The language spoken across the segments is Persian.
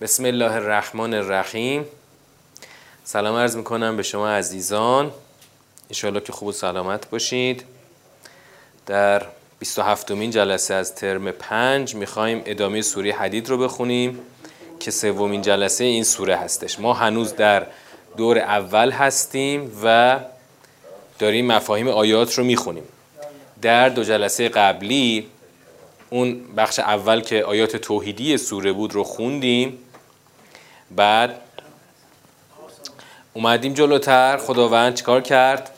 بسم الله الرحمن الرحیم. سلام عرض می‌کنم به شما عزیزان. انشاءالله که خوب و سلامت باشید. در 27 مین جلسه از ترم 5 می‌خوایم ادامه سوره حدید رو بخونیم که سومین جلسه این سوره هستش. ما هنوز در دور اول هستیم و داریم مفاهیم آیات رو می‌خونیم. در دو جلسه قبلی اون بخش اول که آیات توحیدی سوره بود رو خوندیم. بعد اومدیم جلوتر خداوند چیکار کرد؟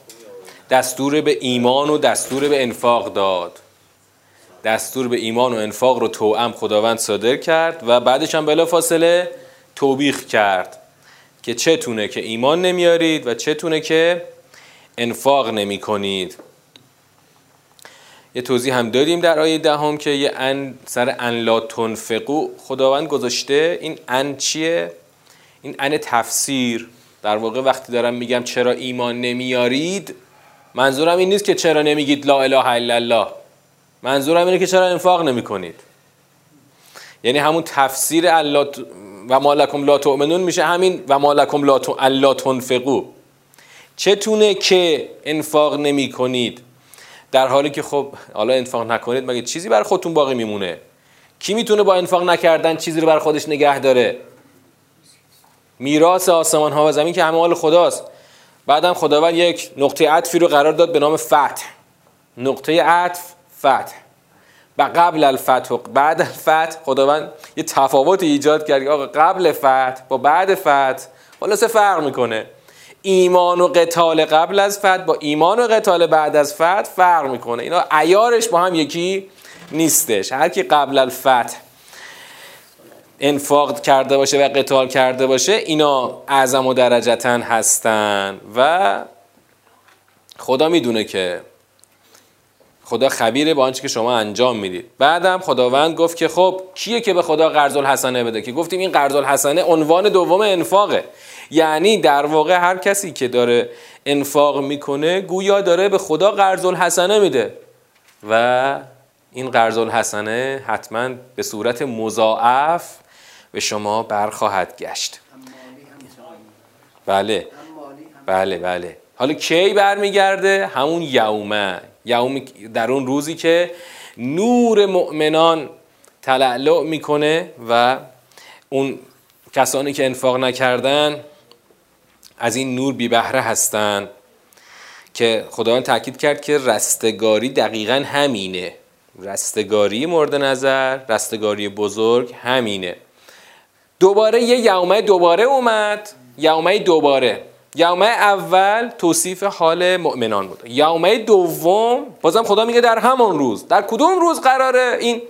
دستور به ایمان و دستور به انفاق داد. دستور به ایمان و انفاق رو توأم خداوند صادر کرد و بعدش هم بلا فاصله توبیخ کرد که چتونه که ایمان نمیارید و چتونه که انفاق نمی کنید یه توضیح هم دادیم در آیه دهم که یه ان سر ان لا تنفقو خداوند گذاشته این ان چیه؟ این ان تفسیر. در واقع وقتی دارم میگم چرا ایمان نمیارید منظورم این نیست که چرا نمیگید لا اله الا الله. منظورم اینه که چرا انفاق نمی‌کنید. یعنی همون تفسیر الله و مالکم لا تؤمنون میشه همین و مالکم لا تنفقو. چتونه که انفاق نمی کنید در حالی که خب حالا انفاق نکنید مگه چیزی بر خودتون باقی میمونه؟ کی می‌تونه با انفاق نکردن چیزی رو بر خودش نگه داره؟ میراث آسمان ها و زمین که همه مال خداست. بعدم خداوند یک نقطه عطفی رو قرار داد به نام فتح. نقطه عطف فتح. و قبل الفتح و بعد الفتح خداوند یه تفاوت ایجاد کرد آقا قبل فتح با بعد فتح خلاصه فرق می‌کنه. ایمان و قتال قبل از فتح با ایمان و قتال بعد از فتح فرق می‌کنه. اینا عیارش با هم یکی نیستش. هر کی قبل الفتح انفاق کرده باشه و قتال کرده باشه اینا اعظم و درجتن هستن. و خدا می‌دونه که خدا خبیره با آنچه که شما انجام می‌دید. بعدم خداوند گفت که خب کیه که به خدا قرض الحسنه بده؟ که گفتیم این قرض الحسنه عنوان دوم انفاقه. یعنی در واقع هر کسی که داره انفاق می‌کنه گویا داره به خدا قرض الحسنه میده. و این قرض الحسنه حتما به صورت مضاعف به شما برخواهد گشت. بله. بله بله. حالا کی برمیگرده؟ همون یومه. یوم در اون روزی که نور مؤمنان تلعلع می‌کنه و اون کسانی که انفاق نکردن از این نور بی بهره هستن که خداوند تاکید کرد که رستگاری دقیقا همینه. رستگاری مورد نظر رستگاری بزرگ همینه. دوباره یه یومه دوباره اومد یومه دوباره. یومه اول توصیف حال مؤمنان بود. یومه دوم بازم خدا میگه در همون روز. در کدوم روز قراره این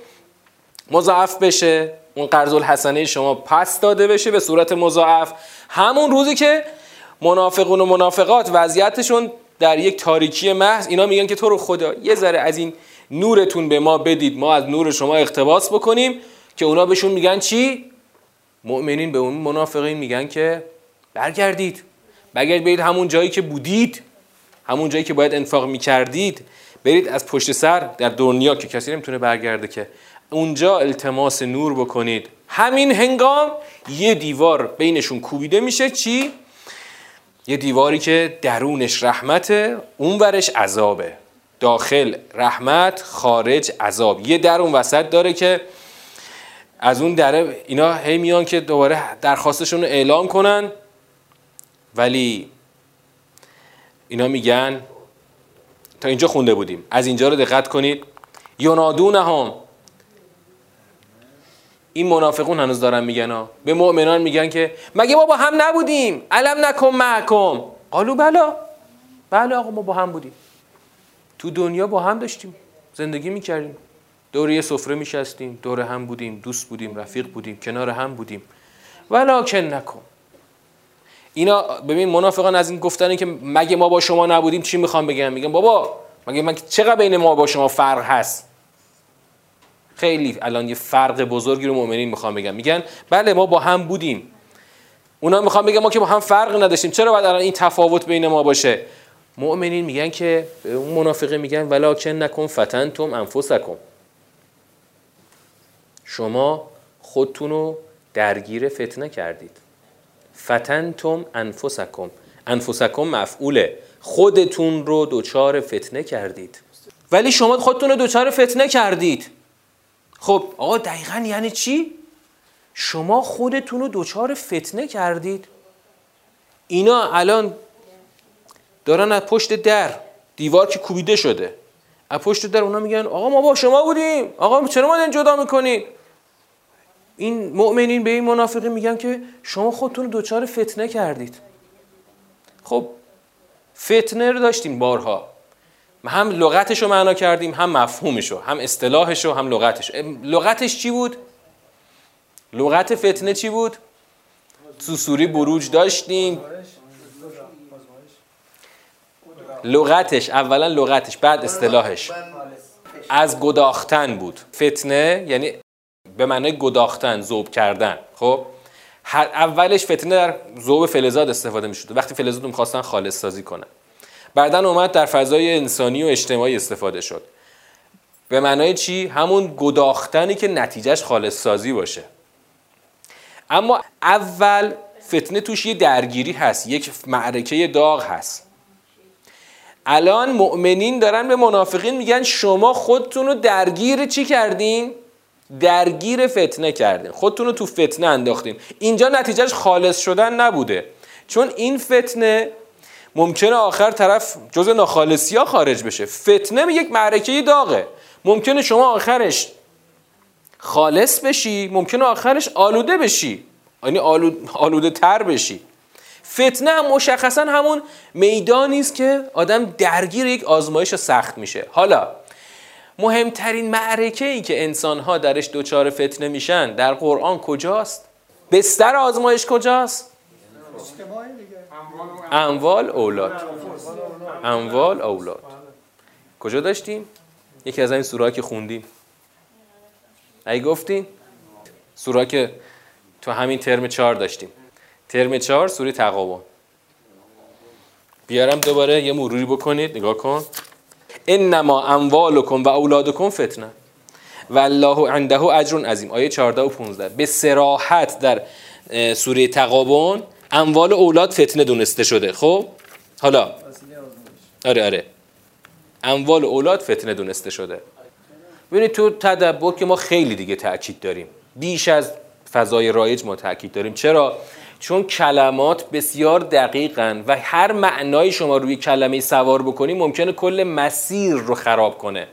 مضاعف بشه؟ اون قرض الحسنه شما پس داده بشه به صورت مضاعف. همون روزی که منافقون و منافقات وضعیتشون در یک تاریکی محض اینا میگن که تو رو خدا یه ذره از این نورتون به ما بدید. ما از نور شما اقتباس بکنیم که اونا بهشون میگن چی؟ مؤمنین به اون منافقین میگن که برگردید. برگردید برید همون جایی که بودید همون جایی که باید انفاق می‌کردید برید از پشت سر در دنیا که کسی نمی‌تونه برگرده که اونجا التماس نور بکنید. همین هنگام یه دیوار بینشون کوبیده میشه. چی؟ یه دیواری که درونش رحمته اونورش عذابه. داخل رحمت خارج عذاب. یه در اون وسط داره که از اون دره اینا هی میان که دوباره درخواستشون رو اعلام کنن. ولی اینا میگن تا اینجا خونده بودیم. از اینجا رو دقت کنید. یونادون هم این منافقون هنوز دارن میگن ها. به مؤمنان میگن که مگه ما با هم نبودیم؟ علم نکن معکم. قالو بلا. بله آقا ما با هم بودیم. تو دنیا با هم داشتیم. زندگی می‌کردیم. دور یه سفره میشستیم دور هم بودیم دوست بودیم رفیق بودیم کنار هم بودیم. ولکن نکن. اینا ببین منافقان از این که مگه ما با شما نبودیم چی می‌خوام بگم؟ میگم بابا مگه من چقدر بین ما با شما فرق هست؟ خیلی الان یه فرق بزرگی رو مؤمنین می‌خوام بگم. میگن بله ما با هم بودیم. اونا می‌خوام بگم ما که با هم فرق نداشتیم. چرا باید الان این تفاوت بین ما باشه؟ مؤمنین میگن که اون منافقه میگن ولکن نکن فتنتم انفسکم. شما خودتون رو درگیر فتنه کردید. فتنتم انفسکم. انفسکم مفعوله. خودتون رو دوچار فتنه کردید. ولی شما خودتون رو دوچار فتنه کردید. خب آقا دقیقا یعنی چی؟ شما خودتون رو دوچار فتنه کردید. اینا الان دارن از پشت در دیوار که کوبیده شده. از پشت در اونا میگن آقا ما با شما بودیم. آقا چرا ما جدا می‌کنید این مؤمنین به این منافقین میگن که شما خودتون رو دوچار فتنه کردید. خب فتنه رو داشتیم بارها. هم لغتش رو معنا کردیم هم مفهومش رو هم اصطلاحش رو هم لغتش. لغتش چی بود؟ لغت فتنه چی بود؟ تو سوری بروج داشتیم. لغتش اولا لغتش بعد اصطلاحش. از گداختن بود. فتنه یعنی به معنای گداختن ذوب کردن. خب؟ اولش فتنه در ذوب فلزات استفاده می‌شد. وقتی فلزات رو می‌خواستن خالص سازی کنن. بعدا اومد در فضای انسانی و اجتماعی استفاده شد. به معنای چی؟ همون گداختنی که نتیجهش خالص سازی باشه. اما اول فتنه توش یه درگیری هست یک معرکه داغ هست. الان مؤمنین دارن به منافقین میگن شما خودتون رو درگیر چی کردین؟ درگیر فتنه کردین خودتون رو تو فتنه انداختین. اینجا نتیجهش خالص شدن نبوده. چون این فتنه ممکنه آخر طرف جز ناخالصی ها خارج بشه. فتنه یک معرکه داغه. ممکنه شما آخرش خالص بشی ممکنه آخرش آلوده بشی. یعنی آلوده تر بشی. فتنه هم مشخصا همون میدانی است که آدم درگیر یک آزمایش سخت میشه. حالا مهمترین معرکه ای که انسان ها درش دوچار فتنه میشن در قرآن کجاست؟ بستر آزمایش کجاست؟ اموال اولاد. اموال اولاد. کجا داشتیم؟ یکی از این سوره که خوندیم. ای گفتیم سوره که تو همین ترم چهار داشتیم. ترم چهار سوره تقابون بیارم دوباره یه مروری بکنید نگاه کن. انما اموالکم و اولادکم فتنه و الله عنده اجر عظیم آیه 14 و 15 به سراحت در سوره تقابون اموال اولاد فتنه دونسته شده خب حالا آره آره اموال اولاد فتنه دونسته شده ببینید تو تدبر که ما خیلی دیگه تاکید داریم بیش از فضای رایج ما تاکید داریم چرا چون کلمات بسیار دقیقن و هر معنایی شما روی کلمه سوار بکنی ممکنه کل مسیر رو خراب کنه.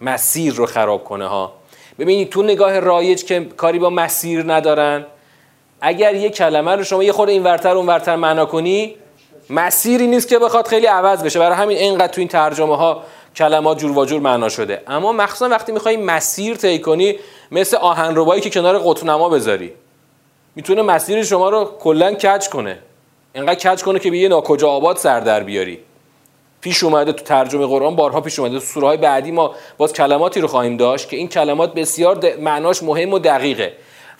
مسیر رو خراب کنه ها. ببینید تو نگاه رایج که کاری با مسیر ندارن اگر یه کلمه رو شما یه خورده این ورتر اون ورتر معنا کنی مسیری نیست که بخواد خیلی عوض بشه. برای همین اینقدر تو این ترجمه ها کلمات جور و جور معنا شده. اما مخصوصا وقتی می‌خوای مسیر طی کنی مثل آهنربایی که کنار قطنما بذاری. می‌تونه مسیر شما رو کلا کج کنه. اینقدر کج کنه که به یه ناکجا آباد سر در بیاری. پیش اومده تو ترجمه قرآن بارها پیش اومده. تو سوره های بعدی ما باز کلماتی رو خواهیم داشت که این کلمات بسیار معناش مهم و دقیقه.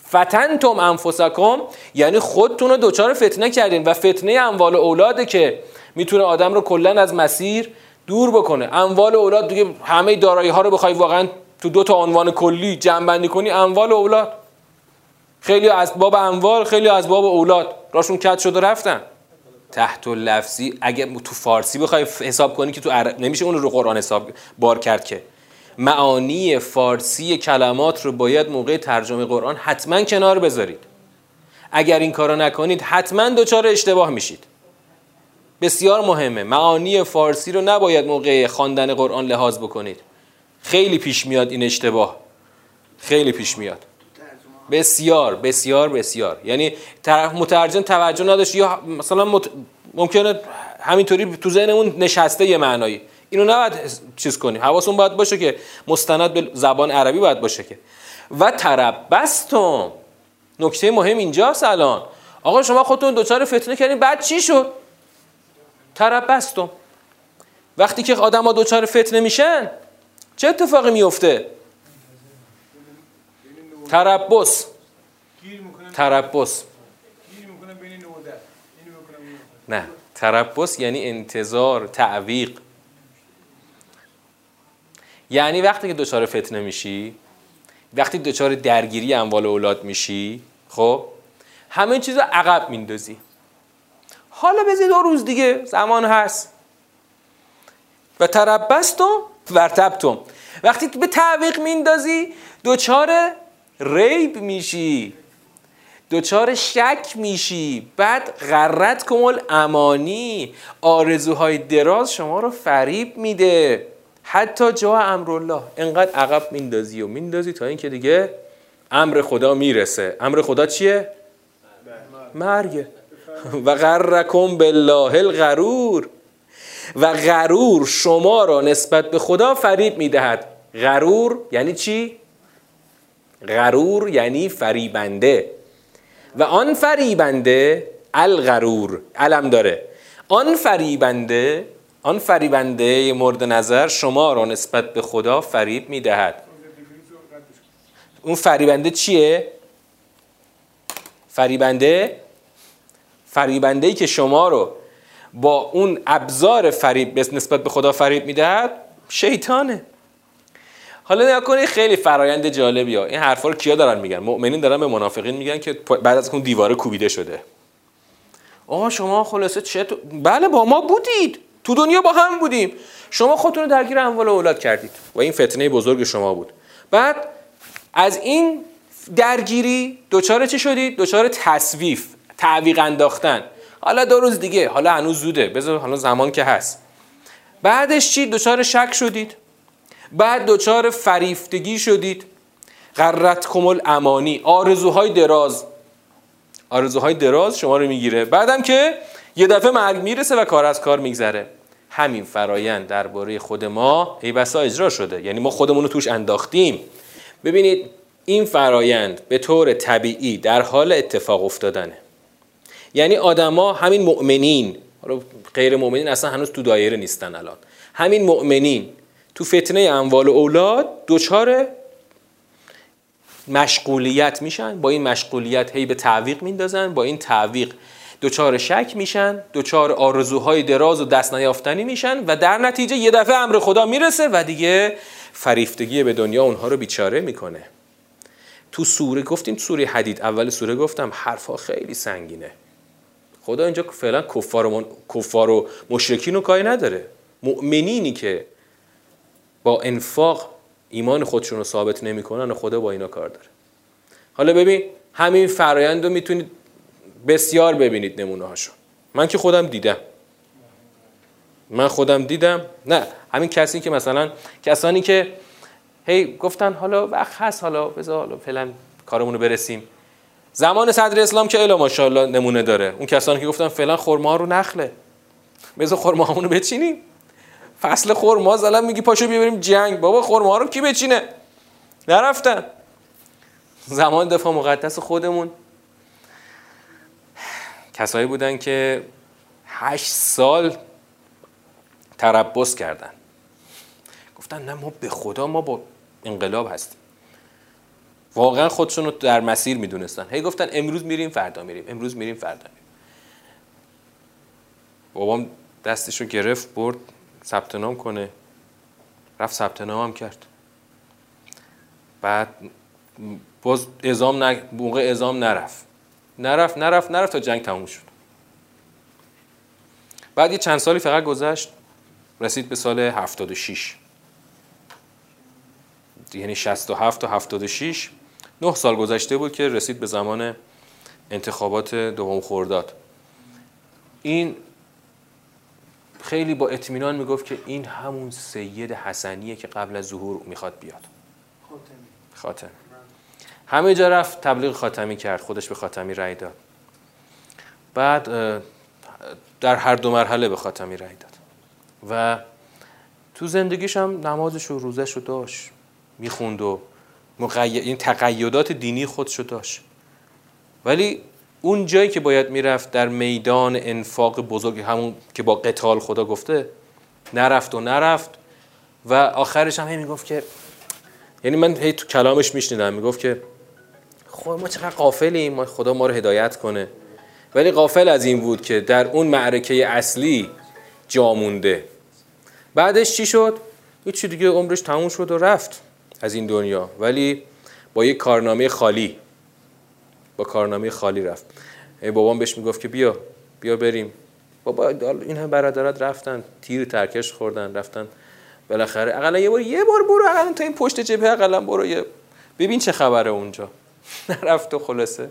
فتنتم انفسکم یعنی خودتون رو دوچار فتنه کردین و فتنه اموال اولاده که می‌تونه آدم رو کلا از مسیر دور بکنه. اموال اولاد دیگه همه دارایی ها رو بخوای واقعا تو دو تا عنوان کلی جمع بندی کنی اموال اولاد. خیلی از باب اموال خیلی از باب اولاد. راشون کت شده رفتن. تحت لفظی اگه تو فارسی بخوای حساب کنی که تو عرب نمیشه اون رو قرآن حساب بار کرد که. معانی فارسی کلمات رو باید موقع ترجمه قرآن حتما کنار بذارید. اگر این کارو نکنید حتما دچار اشتباه میشید. بسیار مهمه. معانی فارسی رو نباید موقع خواندن قرآن لحاظ بکنید. خیلی پیش میاد این اشتباه. خیلی پیش میاد. بسیار بسیار بسیار. یعنی طرف مترجم توجه نداشت. یا مثلا مت... ممکنه همینطوری تو ذهنمون نشسته یه معنایی. اینو نباید چیز کنیم. حواسون باید باشه که مستند به زبان عربی باید باشه که. و تربستم. نکته مهم اینجاست الان. آقا شما خودتون دوچار فتنه کردین. بعد چی شد؟ تربستم. وقتی که آدم ها دوچار فتنه میشن چه اتفاقی میفته؟ تربس. تربس. نه. تربس یعنی انتظار تعویق. یعنی وقتی که دچار فتنه میشی وقتی دچار درگیری اموال اولاد میشی خب همه چیز عقب میندازی. حالا بزید دو روز دیگه زمان هست. و تربستم ورتبتم. وقتی به تعویق میندازی دوچار ریب میشی. دوچار شک میشی. بعد غرت کمال امانی. آرزوهای دراز شما رو فریب میده. حتی جا امرالله. انقدر عقب میندازی و میندازی تا اینکه دیگه امر خدا می‌رسه. امر خدا چیه؟ مرگ. و غرکم بالله الغرور. و غرور شما را نسبت به خدا فریب می‌دهد. غرور یعنی چی؟ غرور یعنی فریبنده. و آن فریبنده الغرور علم داره. آن فریبنده آن فریبنده مورد نظر شما را نسبت به خدا فریب می‌دهد. اون فریبنده چیه؟ فریبنده؟ فریبنده ای که شما رو با اون ابزار فریب نسبت به خدا فریب می‌دهد شیطانه. حالا نگاه کنید خیلی فرایند جالبی ها این حرفا رو کیا دارن میگن؟ مؤمنین دارن به منافقین میگن که بعد از اون دیواره کوبیده شده. آه شما خلاصه چه بله با ما بودید. تو دنیا با هم بودیم. شما خودتون رو درگیر اموال اولاد کردید. و این فتنه بزرگ شما بود. بعد از این درگیری دوچار چه شدید؟ دوچار تصویف تعویق انداختن. حالا دو روز دیگه حالا هنوز زوده. بذار حالا زمان که هست. بعدش چی؟ دوچار شک شدید. بعد دوچار فریفتگی شدید. قررت کمل امانی آرزوهای دراز. آرزوهای دراز شما رو می‌گیره. بعدم که یه دفعه مرگ می‌رسه و کار از کار میگذره. همین فرایند درباره خود ما ای بسا اجرا شده. یعنی ما خودمون رو توش انداختیم. ببینید این فرایند به طور طبیعی در حال اتفاق افتادنه. یعنی آدما همین مؤمنین غیر مؤمنین اصلا هنوز تو دایره نیستن الان. همین مؤمنین تو فتنه اموال و اولاد دوچار مشغولیت میشن. با این مشغولیت هی به تعویق میندازن با این تعویق دوچار شک میشن دوچار آرزوهای دراز و دست نیافتنی میشن و در نتیجه یه دفعه امر خدا می‌رسه و دیگه فریفتگی به دنیا اونها رو بیچاره می‌کنه. تو سوره گفتیم سوره حدید اول سوره گفتم حرفها خیلی سنگینه. خدا اینجا فعلا کفار و, کفار و مشرکین رو کاری نداره. مؤمنینی که با انفاق ایمان خودشون رو ثابت نمی‌کنن و خدا با اینا کار داره. حالا ببین همین فرایند رو می‌تونید بسیار ببینید نمونه هاشو من که خودم دیدم. من خودم دیدم. نه همین کسی که مثلا کسانی که هی گفتن حالا وقت هست حالا بذار حالا فعلا کارمون رو برسیم. زمان صدر اسلام که الا ماشاءالله نمونه داره. اون کسانی که گفتن فعلا خرما رو نخله. بذار خرماهامون رو بچینیم. فصل خرما زلا میگی پاشو بیاریم جنگ. بابا خرما رو کی بچینه؟ نرفتن. زمان دفاع مقدس خودمون. کسایی بودن که هشت سال تربس کردن. گفتن نه ما به خدا ما با انقلاب هستیم. واقعا خودشون رو در مسیر می‌دونستن. هی گفتن امروز میریم فردا میریم. امروز میریم فردا میریم. بابام دستش گرفت برد. ثبت نام کنه. رفت ثبت نام هم کرد. بعد باز ازام ن... موقع ازام نرفت. نرفت نرفت نرفت تا جنگ تموم شد. بعد یه چند سالی فقط گذشت رسید به سال 76 یعنی 67 تا 76 نه سال گذشته بود که رسید به زمان انتخابات دوم خورداد این خیلی با اطمینان می‌گفت که این همون سید حسنیه که قبل از ظهور می‌خواد بیاد. خاتم همه جا رفت تبلیغ خاتمی کرد خودش به خاتمی رأی داد. بعد در هر دو مرحله به خاتمی رأی داد. و تو زندگیش هم نمازش و روزش رو داشت. می‌خوند و این تقیدات دینی خودش رو داشت. ولی اون جایی که باید می‌رفت در میدان انفاق بزرگ همون که با قتال خدا گفته نرفت و نرفت. و آخرش هم هی می‌گفت که یعنی من هی تو کلامش میشنیدم می‌گفت که خب ما چقدر قافلیم خدا ما رو هدایت کنه. ولی قافل از این بود که در اون معرکه اصلی جا مونده. بعدش چی شد؟ هیچ دیگه عمرش تموم شد و رفت از این دنیا. ولی با یک کارنامه خالی. با کارنامه خالی رفت. بابام بهش می‌گفت که بیا بیا بریم. بابا این هم برادرات رفتن تیر ترکش خوردن رفتن بالاخره. اقلا یه بار یه بار برو اقلا تا این پشت جبهه اقلا برو یه ببین چه خبره اونجا. نرفت و خلاصه.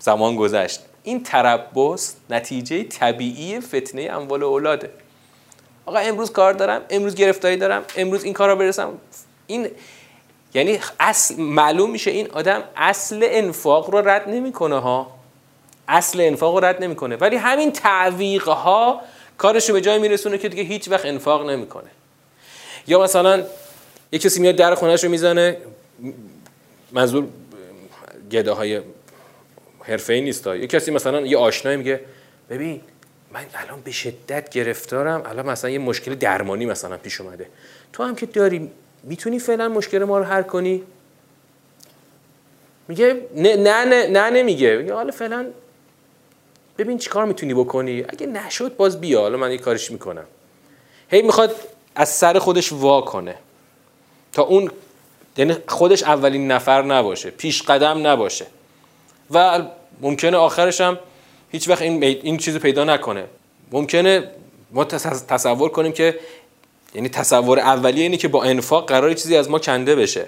زمان گذشت. این تربس نتیجه طبیعی فتنه اموال اولاده. آقا امروز کار دارم امروز گرفتاری دارم امروز این کار رو برسم. این یعنی اصل معلوم میشه این آدم اصل انفاق رو رد نمی‌کنه ها. اصل انفاق رو رد نمی‌کنه. ولی همین تعویق ها کارش رو به جای میرسونه که دیگه هیچ وقت انفاق نمی‌کنه. یا مثلا یه کسی میاد در خونهش رو می‌زنه منظور گده های حرفه ای نیست یه کسی مثلا یه آشنایی میگه ببین من الان به شدت گرفتارم الان مثلا یه مشکل درمانی مثلا پیش اومده. تو هم که داری می‌تونی فعلا مشکل ما رو حل کنی؟ میگه نه نه نه, نه نمیگه. میگه حالا فعلا ببین چی کار می‌تونی بکنی. اگه نشد باز بیا. حالا من یه کارش می‌کنم. هی می‌خواد از سر خودش وا کنه. تا اون یعنی خودش اولین نفر نباشه. پیش قدم نباشه. و ممکنه آخرش هم هیچ وقت این, این چیز پیدا نکنه. ممکنه ما تصور کنیم که یعنی تصور اولیه اینه که با انفاق قرار چیزی از ما کنده بشه.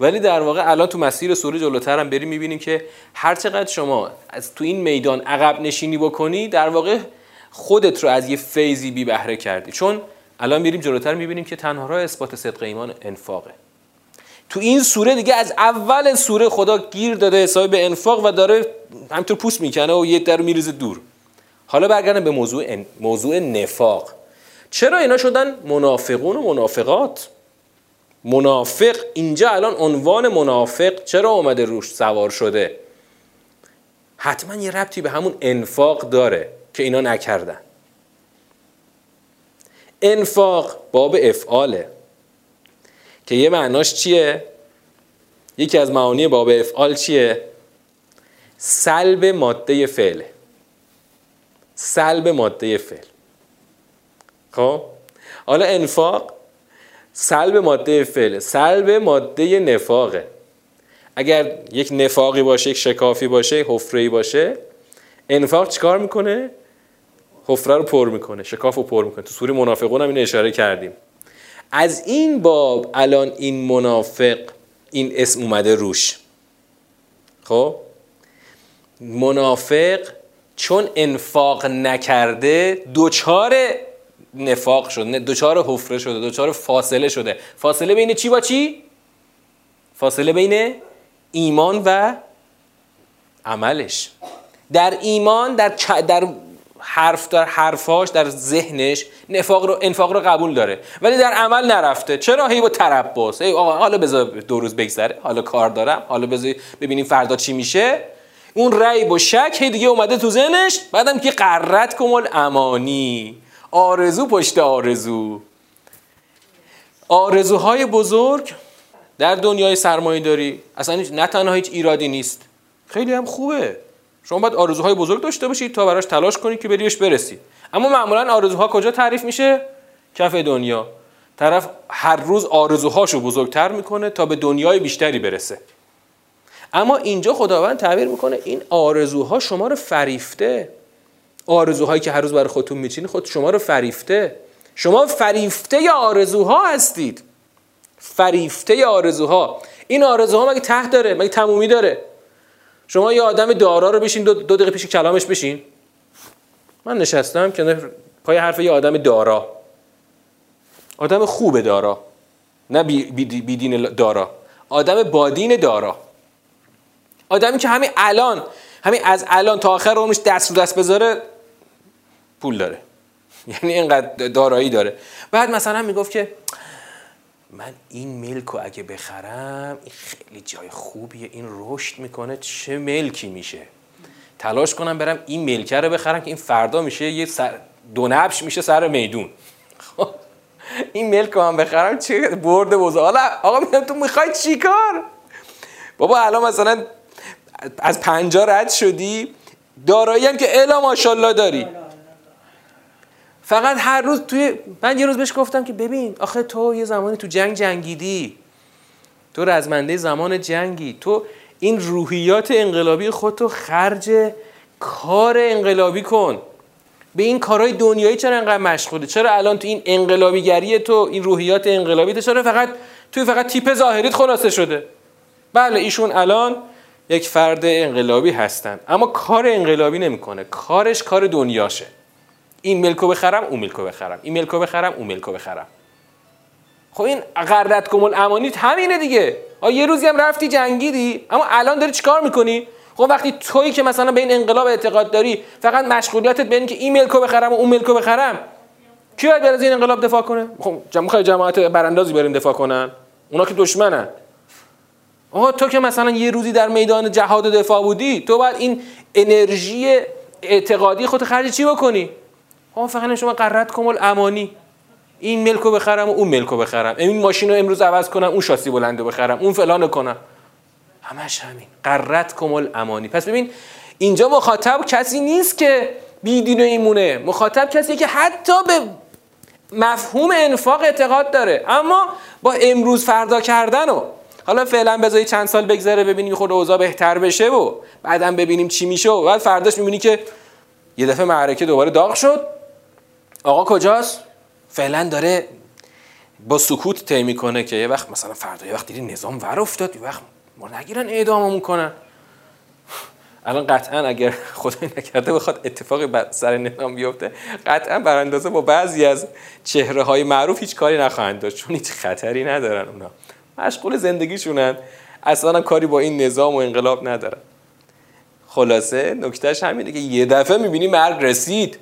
ولی در واقع الان تو مسیر سوره جلوتر هم بریم می‌بینیم که هر چقدر شما از تو این میدان عقب نشینی بکنی در واقع خودت رو از یه فیزی بی بهره کردی. چون الان میریم جلوتر می‌بینیم که تنها راه اثبات صدق ایمان انفاقه. تو این سوره دیگه از اول سوره خدا گیر داده حسابی به انفاق و داره همینطور پوست می‌کنه و یه در میریزه دور. حالا برگردم به موضوع موضوع نفاق. چرا اینا شدن منافقون و منافقات؟ منافق اینجا الان عنوان منافق چرا اومده روش سوار شده؟ حتما یه ربطی به همون انفاق داره که اینا نکردن. انفاق باب افعاله. که یه معناش چیه؟ یکی از معانی باب افعال چیه؟ سلب ماده فعله. سلب ماده فعل. خب؟ حالا انفاق سلب ماده فعل سلب ماده نفاقه. اگر یک نفاقی باشه یک شکافی باشه حفره باشه انفاق چیکار می‌کنه؟ حفره رو پر می‌کنه شکاف رو پر می‌کنه. تو سوره منافقون هم این اشاره کردیم. از این باب الان این منافق این اسم اومده روش. خب؟ منافق چون انفاق نکرده دوچار نفاق شده دوچار حفره شده دوچار فاصله شده. فاصله بین چی با چی؟ فاصله بین ایمان و عملش. در ایمان در, در حرف در حرفاش در ذهنش نفاق رو انفاق رو قبول داره. ولی در عمل نرفته. چرا هی با تربص ای آقا حالا بذار دو روز بگذره. حالا کار دارم. حالا بذار ببینیم فردا چی میشه. اون رأی با شک هی دیگه اومده تو ذهنش. بعدم که قررت کمال امانی. آرزو پشت آرزو. آرزوهای بزرگ در دنیای سرمایه داری. اصلا نه تنها هیچ ایرادی نیست. خیلی هم خوبه. شما باید آرزوهای بزرگ داشته باشید تا براش تلاش کنید که بریش برسید اما معمولا آرزوها کجا تعریف میشه؟ کف دنیا. طرف هر روز آرزوهاشو بزرگتر می‌کنه تا به دنیای بیشتری برسه. اما اینجا خداوند تعبیر می‌کنه این آرزوها شما رو فریفته. آرزوهایی که هر روز برای خودتون میچینی خود شما رو فریفته. شما فریفته آرزوها هستید. فریفته آرزوها. این آرزوها مگه ته داره؟ مگه تمومی داره؟ شما یه آدم دارا رو بشین دو, دو دقیقه پیش کلامش بشین. من نشستم که پای حرف یه آدم دارا. آدم خوب دارا. نه بیدین بی دارا. آدم بادین دارا. آدمی که همین الان همین از الان تا آخر عمرش دست رو دست بذاره پول داره. یعنی اینقدر دارایی داره. بعد مثلا می‌گفت که من این ملک رو اگه بخرم این خیلی جای خوبیه. این رشد می‌کنه چه ملکی میشه. تلاش کنم برم این ملکه رو بخرم که این فردا میشه یه سر دو نبش میشه سر میدون. خب این ملک رو هم بخرم چه برده بزرگ. حالا آقا میگم تو می‌خوای چی کار؟ بابا الان مثلا از پنجا رد شدی دارایی هم که الا ماشاءالله داری. فقط هر روز توی من یه روز بهش گفتم که ببین آخه تو یه زمانی تو جنگ جنگیدی. تو رزمنده زمان جنگی. تو این روحیات انقلابی خودتو خرج کار انقلابی کن. به این کارهای دنیایی چرا انقدر مشغوله چرا الان تو این انقلابیگری تو این روحیات انقلابی تو چرا فقط توی فقط تیپ ظاهریت خلاصه شده؟ بله ایشون الان یک فرد انقلابی هستن. اما کار انقلابی نمی‌کنه. کارش کار دنیاشه. این ملکو بخرم اون ملکو بخرم. این ملکو بخرم اون ملکو بخرم. خب این قردت کمول امانیت همینه دیگه. آ یه روزی هم رفتی جنگیدی اما الان داری چیکار می‌کنی؟ خب وقتی تویی که مثلا به این انقلاب اعتقاد داری فقط مشغولیتت به که این ملکو بخرم و اون ملکو بخرم. کی باید از این انقلاب دفاع کنه؟ خب جمع جماعت براندازی بریم دفاع کنن؟ اونا که دشمنن. آقا تو که مثلا یه روزی در میدان جهاد دفاع بودی تو باید این انرژی اعتقادی خود خرج چی بکنی؟ آقا فقط شما قررت کمال امانی. این ملکو بخرم و اون ملکو بخرم. این ماشین رو امروز عوض کنم اون شاسی بلنده بخرم اون فلان کنم. همش همین. قررت کمال امانی. پس ببین اینجا مخاطب کسی نیست که بیدین و ایمونه. مخاطب کسی که حتی به مفهوم انفاق اعتقاد داره. اما با امروز فردا کردن و حالا فعلا بذاری چند سال بگذره ببینیم خود اوضاع بهتر بشه و بعدم ببینیم چی میشه و بعد فرداش می‌بینی که یه دفعه معرکه دوباره داغ شد. آقا کجاست؟ فعلا داره با سکوت طی می‌کنه که یه وقت مثلا فردا یه وقت دیدی نظام ور افتاد یه وقت ما نگیرن اعداممون کنن الان قطعا اگر خدای نکرده بخواد اتفاقی سر نظام بیفته قطعا براندازه با بعضی از چهره های معروف هیچ کاری نخواهند داشت چون هیچ خطری ندارن اونا. مشغول زندگیشونن. اصلا کاری با این نظام و انقلاب ندارن. خلاصه نکتهش همینه که یه دفعه می‌بینی مرگ رسید.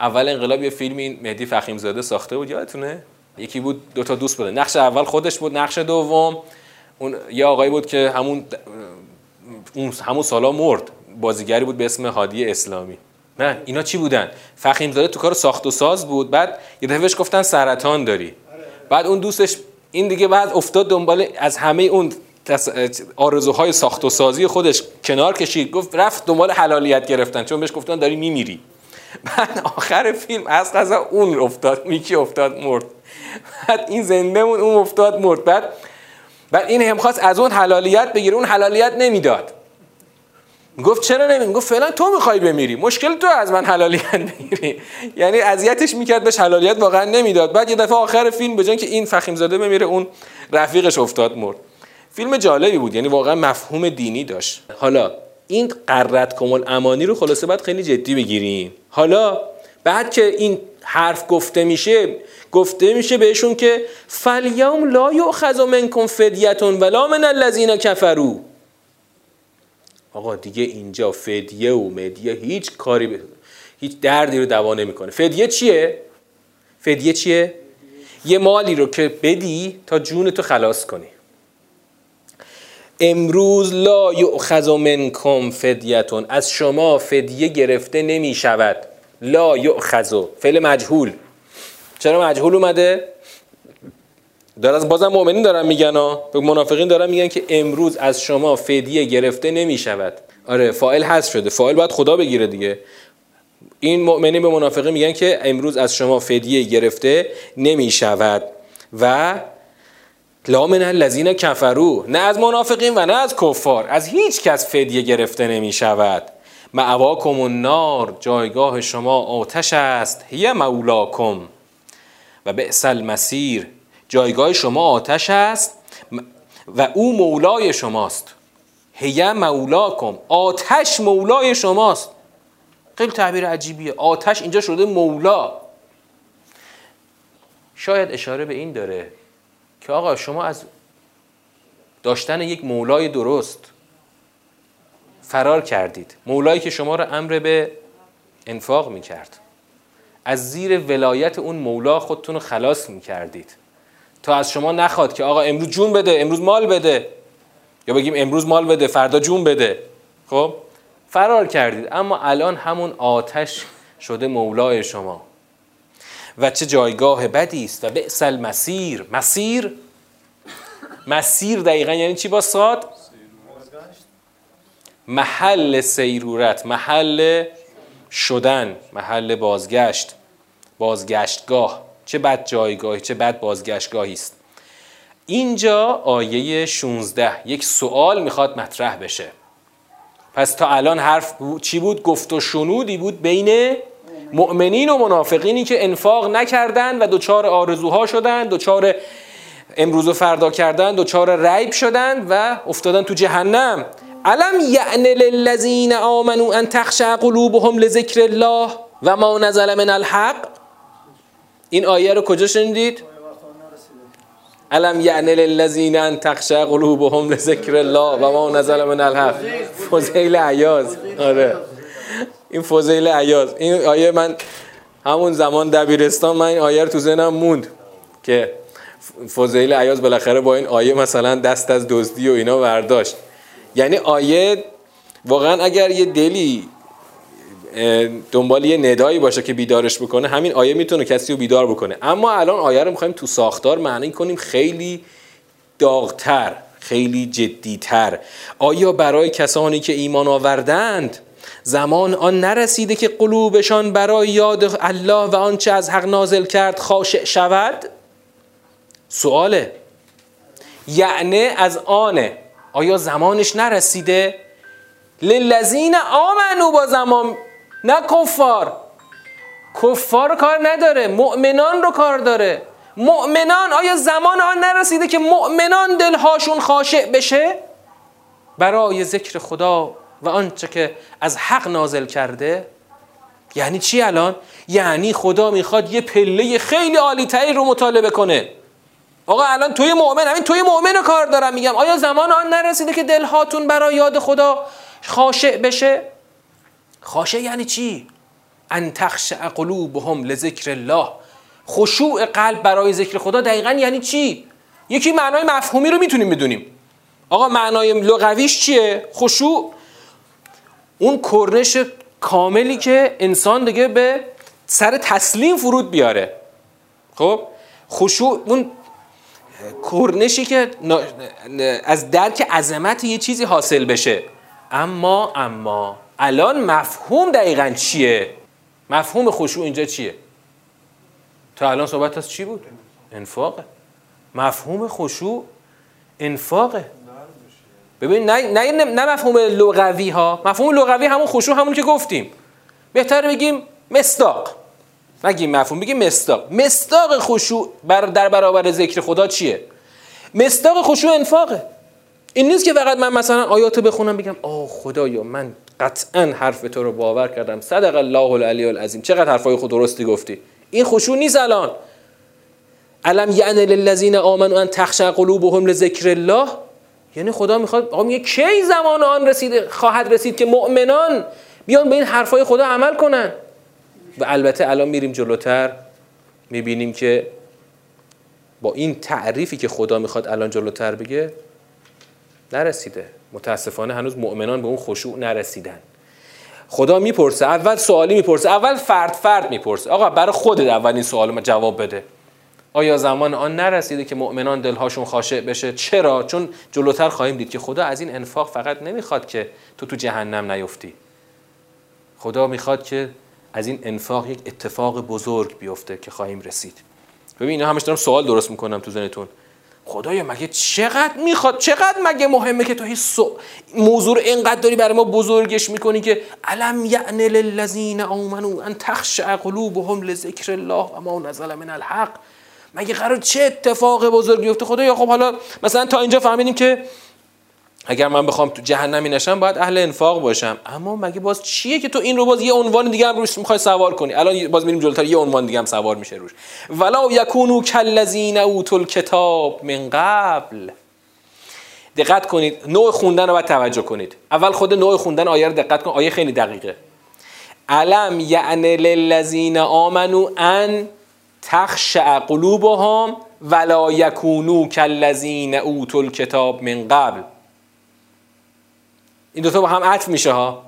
اول انقلاب یه فیلم این مهدی فخیم زاده ساخته بود یادتونه؟ یکی بود دو تا دوست بوده. نقش اول خودش بود نقش دوم اون یه آقایی بود که همون اون همون سالا مرد بازیگری بود به اسم هادی اسلامی. نه اینا چی بودن؟ فخیم زاده تو کار ساخت و ساز بود بعد یه دفعهش گفتن سرطان داری. بعد اون دوستش این دیگه بعد افتاد دنبال از همه اون آرزوهای ساخت و سازی خودش کنار کشید. گفت رفت دنبال حلالیت گرفتن چون بهش گفتن داری میمیری. بعد آخر فیلم از قضا اون افتاد میکی افتاد مرد. بعد این زنده مون اون افتاد مرد. بعد بعد این هم خواست از اون حلالیت بگیره اون حلالیت نمی‌داد. گفت چرا نمیدی گفت فعلا تو می‌خوای بمیری مشکل تو از من حلالیت بگیری. یعنی اذیتش می‌کرد بهش حلالیت واقعا نمی‌داد. بعد یه دفعه آخر فیلم به که این فخیم زاده بمیره اون رفیقش افتاد مرد. فیلم جالبی بود یعنی واقعا مفهوم دینی داشت. حالا این قررت کمال امانی رو خلاصه باید خیلی جدی بگیریم. حالا بعد که این حرف گفته میشه گفته میشه بهشون که فلیوم لا یؤخذ منکم فدیتون ولا من الذین کفروا آقا دیگه اینجا فدیه و مدیه هیچ کاری ب... هیچ دردی رو دوا نمی‌کنه. فدیه چیه؟ فدیه چیه؟ یه مالی رو که بدی تا جون تو خلاص کنی. امروز لا یؤخذ منکم فدیتون. از شما فدیه گرفته نمی شود. لا یؤخذ. فعل مجهول. چرا مجهول اومده؟ در از بازم مؤمنین دارن میگن ها. به منافقین دارن میگن که امروز از شما فدیه گرفته نمی شود. آره فاعل هست شده. فاعل باید خدا بگیره دیگه. این مؤمنین به منافقین میگن که امروز از شما فدیه گرفته نمی شود. و لا من الذین کفرو نه از منافقین و نه از کفار. از هیچ کس فدیه گرفته نمی شود معواکم النار جایگاه شما آتش است. هی مولاکم. و بئس المسیر جایگاه شما آتش است. و او مولای شماست. هی مولاکم. آتش مولای شماست. خیلی تعبیر عجیبیه. آتش اینجا شده مولا. شاید اشاره به این داره. که آقا شما از داشتن یک مولای درست فرار کردید. مولایی که شما را امر به انفاق می کرد از زیر ولایت اون مولا خودتون رو خلاص می کردید تا از شما نخواد که آقا امروز جون بده امروز مال بده. یا بگیم امروز مال بده فردا جون بده. خب؟ فرار کردید. اما الان همون آتش شده مولای شما. و چه جایگاه بدی است و بئس مسیر مسیر؟ مسیر دقیقا یعنی چی با ساد محل سیرورت محل شدن محل بازگشت بازگشتگاه. چه بد جایگاهی چه بد بازگشتگاهی است. اینجا آیه 16 یک سوال می‌خواد مطرح بشه. پس تا الان حرف چی بود؟ گفت و شنودی بود بین مؤمنین و منافقینی که انفاق نکردن و دوچار آرزوها شدن دوچار امروز و فردا کردن دوچار ریب شدن و افتادن تو جهنم. علم یعن للذین آمنوا ان تخشع قلوبهم لذکر الله و ما نزل من الحق؟ این آیه رو کجا شنیدید؟ علم یعن للذین ان تخشع قلوبهم لذکر الله و ما نزل من الحق. فضیل عیاض آره. این فضیل عیاض این آیه من همون زمان دبیرستان من این آیه رو تو ذهنم موند که فضیل عیاض بالاخره با این آیه مثلا دست از دزدی و اینا برداشت یعنی آیه واقعا اگر یه دلی دنبال یه ندایی باشه که بیدارش بکنه همین آیه می‌تونه کسی رو بیدار بکنه. اما الان آیه رو می‌خوایم تو ساختار معنی کنیم خیلی داغتر خیلی جدیتر. آیا برای کسانی که ایمان آوردند زمان آن نرسیده که قلوبشان برای یاد الله و آنچه از حق نازل کرد خاشع شود؟ سواله. یعنی از آنه. آیا زمانش نرسیده؟ للذین آمنو با زمان نه کفار. کفار کار نداره مؤمنان رو کار داره. مؤمنان آیا زمان آن نرسیده که مؤمنان دلهاشون خاشع بشه؟ برای ذکر خدا و آنچه که از حق نازل کرده یعنی چی الان؟ یعنی خدا می‌خواد یه پله خیلی عالی رو مطالبه کنه. آقا الان توی مؤمن همین توی مؤمن رو کار دارم میگم. آیا زمان آن نرسیده که دلهاتون برای یاد خدا خاشع بشه؟ خاشع یعنی چی؟ ان تخشع قلوبهم لذکر الله. خشوع قلب برای ذکر خدا دقیقا یعنی چی؟ یکی معنای مفهومی رو می‌تونیم بدونیم. آقا معنای لغویش چیه؟ خشوع اون کرنش کاملی که انسان دیگه به سر تسلیم فرود بیاره. خب؟ خشوع اون کرنشی که از درک عظمت یه چیزی حاصل بشه. اما اما الان مفهوم دقیقا چیه؟ مفهوم خشوع اینجا چیه؟ تا الان صحبت از چی بود؟ انفاقه. مفهوم خشوع انفاقه. ببین نه, نه, نه مفهوم لغوی ها مفهوم لغوی همون خشوع همون که گفتیم. بهتر بگیم مستاق نگیم مفهوم بگیم مستاق مستاق خشوع بر در برابر ذکر خدا چیه؟ مستاق خشوع انفاقه. این نیست که فقط من مثلا آیات بخونم بگم آه خدایا من قطعا حرف تو رو باور کردم. صدق الله العلی العظیم. چقدر حرفای خود درستی گفتی؟ این خشوع نیست الان. علم یعنی للذین آمنوا ان تخشع قلوبهم لذکر الله؟ یعنی خدا می‌خواد آقا میگه کی زمان آن رسید خواهد رسید که مؤمنان بیان به این حرفای خدا عمل کنن؟ و البته الان میریم جلوتر می‌بینیم که با این تعریفی که خدا می‌خواد الان جلوتر بگه نرسیده. متاسفانه هنوز مؤمنان به اون خشوع نرسیدن. خدا می‌پرسه اول سوالی می‌پرسه اول فرد فرد می‌پرسه. آقا برای خودت اول این سوال جواب بده. آیا زمان آن نرسیده که مؤمنان دلهاشون خاشع بشه؟ چرا؟ چون جلوتر خواهیم دید که خدا از این انفاق فقط نمی‌خواد که تو تو جهنم نیفتی. خدا می‌خواد که از این انفاق یک اتفاق بزرگ بیفته که خواهیم رسید. ببین اینا همش دارم سوال درست می‌کنم تو ذهنتون. خدایا مگه چقدر می‌خواد؟ چقدر مگه مهمه که تو هیچ موضوع رو اینقدر داری برای ما بزرگش می‌کنی که علم یعن للذین آمنوا ان تخشع قلوبهم لذکر الله و ما نزل من الحق؟ مگه قرار چه اتفاق بزرگی بیفته؟ خدایا خب حالا مثلا تا اینجا فهمیدیم که اگر من بخوام تو جهنمی نشم باید اهل انفاق باشم. اما مگه باز چیه که تو این رو باز یه عنوان دیگه هم روش می‌خوای سوار کنی؟ الان باز میریم جلوتر یه عنوان دیگه هم سوار میشه روش. ولا یکونو کلذین اوتل کتاب من قبل. دقت کنید نوع خوندن رو باید توجه کنید. اول خود نوع خوندن آیه رو دقت کن آیه خیلی دقیقه. علم یعنی للذین آمنو ان تخشع قلوبهم ولا یکونو کلذین اوتل کتاب من قبل. این دوتا با هم عطف میشه ها؟